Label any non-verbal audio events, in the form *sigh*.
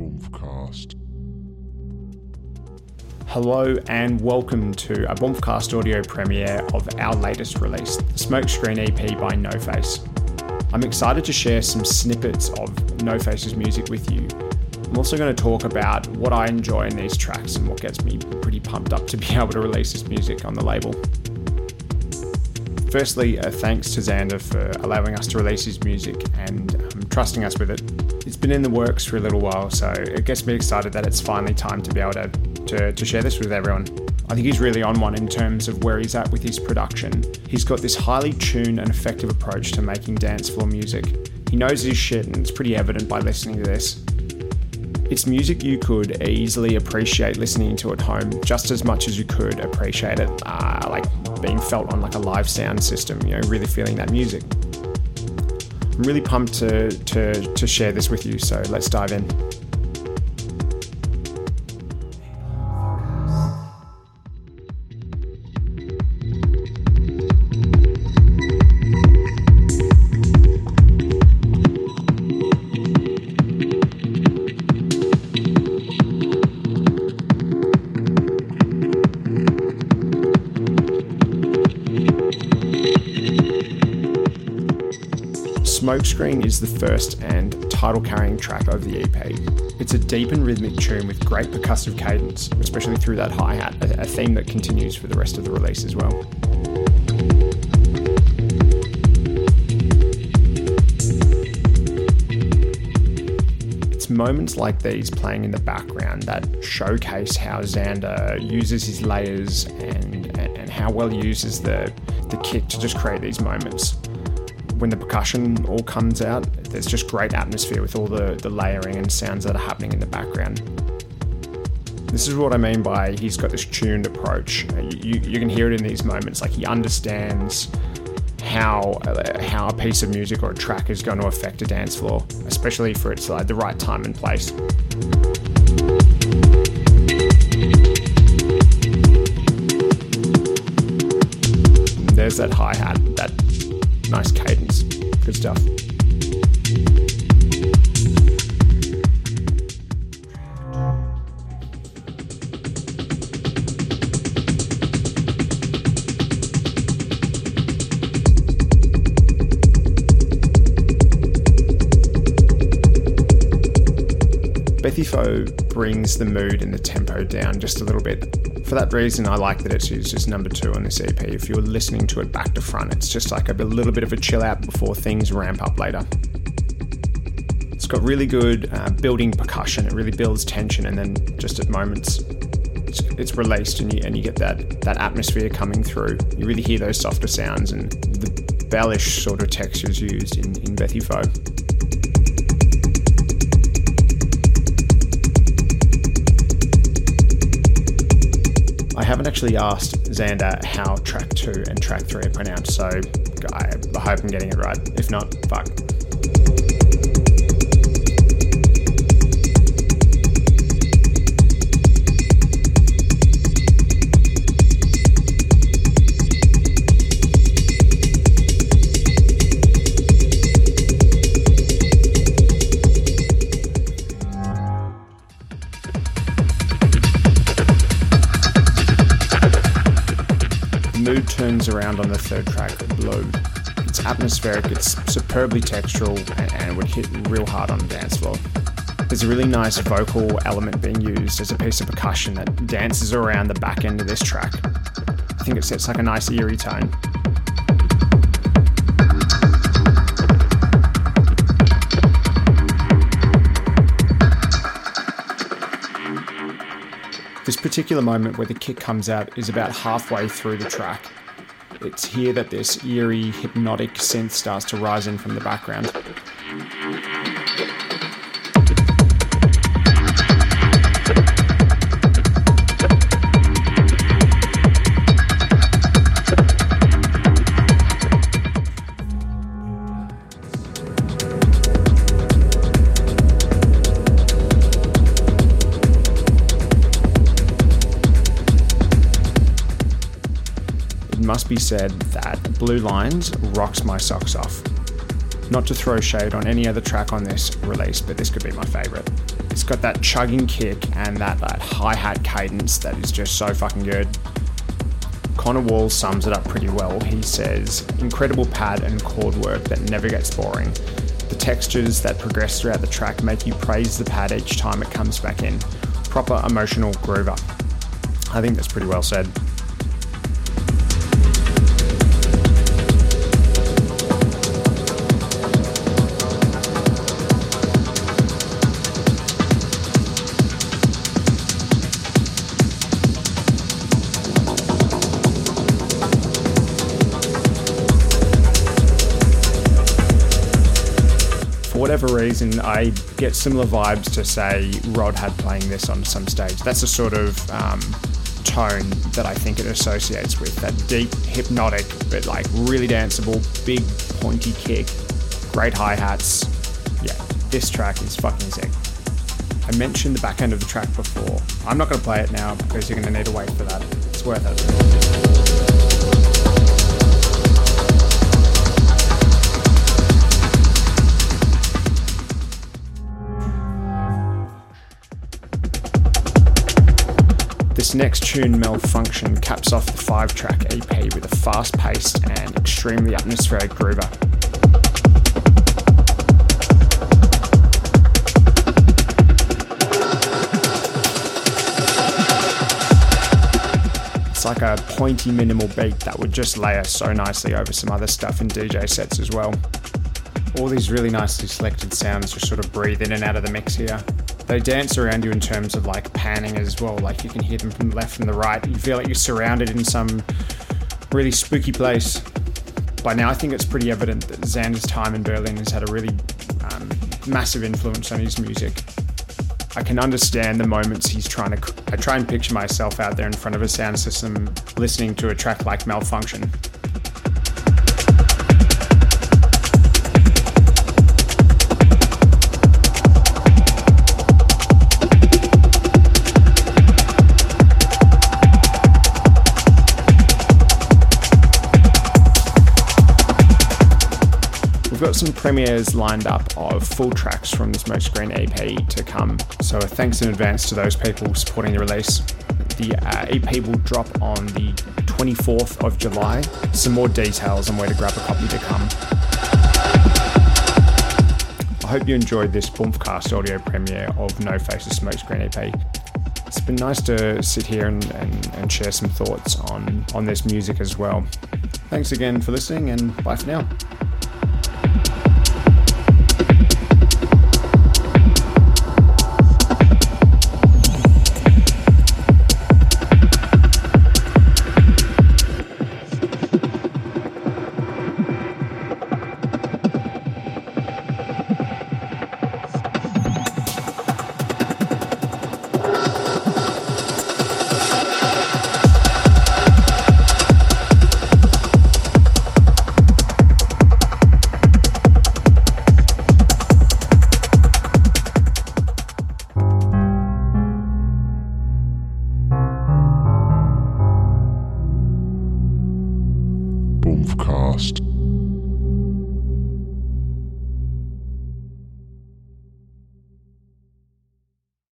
Boomfcast. Hello and welcome to a Boomfcast audio premiere of our latest release, the Smokescreen EP by No Face. I'm excited to share some snippets of No Face's music with you. I'm also going to talk about what I enjoy in these tracks and what gets me pretty pumped up to be *laughs* able to release this music on the label. Firstly, uh, thanks to Xander for allowing us to release his music and um, trusting us with it. It's been in the works for a little while, so it gets me excited that it's finally time to be able to, to, to share this with everyone. I think he's really on one in terms of where he's at with his production. He's got this highly tuned and effective approach to making dance floor music. He knows his shit, and it's pretty evident by listening to this. It's music you could easily appreciate listening to at home just as much as you could appreciate it, uh, like being felt on like a live sound system, you know, really feeling that music. I'm really pumped to, to, to share this with you, so let's dive in. Smokescreen is the first and title carrying track of the EP. It's a deep and rhythmic tune with great percussive cadence, especially through that hi hat, a theme that continues for the rest of the release as well. It's moments like these playing in the background that showcase how Xander uses his layers and, and how well he uses the, the kick to just create these moments when the percussion all comes out, there's just great atmosphere with all the, the layering and sounds that are happening in the background. This is what I mean by he's got this tuned approach. You, you can hear it in these moments, like he understands how how a piece of music or a track is going to affect a dance floor, especially for its like the right time and place. There's that hi hat, that nice cadence. Good stuff. Bethyfo brings the mood and the tempo down just a little bit. For that reason, I like that it's used as number two on this EP. If you're listening to it back to front, it's just like a little bit of a chill out before things ramp up later. It's got really good uh, building percussion. It really builds tension, and then just at moments, it's, it's released, and you and you get that that atmosphere coming through. You really hear those softer sounds and the bellish sort of textures used in in Bethyfo. I haven't actually asked Xander how track two and track three are pronounced, so I hope I'm getting it right. If not, fuck. Mood turns around on the third track. It's atmospheric, it's superbly textural, and, and would hit real hard on the dance floor. There's a really nice vocal element being used as a piece of percussion that dances around the back end of this track. I think it sets like a nice eerie tone. This particular moment where the kick comes out is about halfway through the track. It's here that this eerie, hypnotic synth starts to rise in from the background. Be said that Blue Lines rocks my socks off. Not to throw shade on any other track on this release, but this could be my favourite. It It's got that chugging kick and that, that hi hat cadence that is just so fucking good. Connor Wall sums it up pretty well. He says, incredible pad and chord work that never gets boring. The textures that progress throughout the track make you praise the pad each time it comes back in. Proper emotional groover. I think that's pretty well said. Whatever reason, I get similar vibes to say Rødhåd playing this on some stage. That's the sort of um, tone that I think it associates with that deep, hypnotic, but like really danceable, big, pointy kick, great hi hats. Yeah, this track is fucking sick. I mentioned the back end of the track before. I'm not going to play it now because you're going to need to wait for that. It's worth it. This next tune, Malfunction, caps off the five track EP with a fast paced and extremely atmospheric groover. It's like a pointy minimal beat that would just layer so nicely over some other stuff in DJ sets as well. All these really nicely selected sounds just sort of breathe in and out of the mix here they dance around you in terms of like panning as well. Like you can hear them from the left and the right. You feel like you're surrounded in some really spooky place. By now, I think it's pretty evident that Xander's time in Berlin has had a really um, massive influence on his music. I can understand the moments he's trying to. I try and picture myself out there in front of a sound system listening to a track like Malfunction. We've got some premieres lined up of full tracks from the Smokescreen EP to come, so thanks in advance to those people supporting the release. The uh, EP will drop on the 24th of July. Some more details on where to grab a copy to come. I hope you enjoyed this Boompcast audio premiere of No Faces Smokescreen EP. It's been nice to sit here and, and, and share some thoughts on, on this music as well. Thanks again for listening, and bye for now.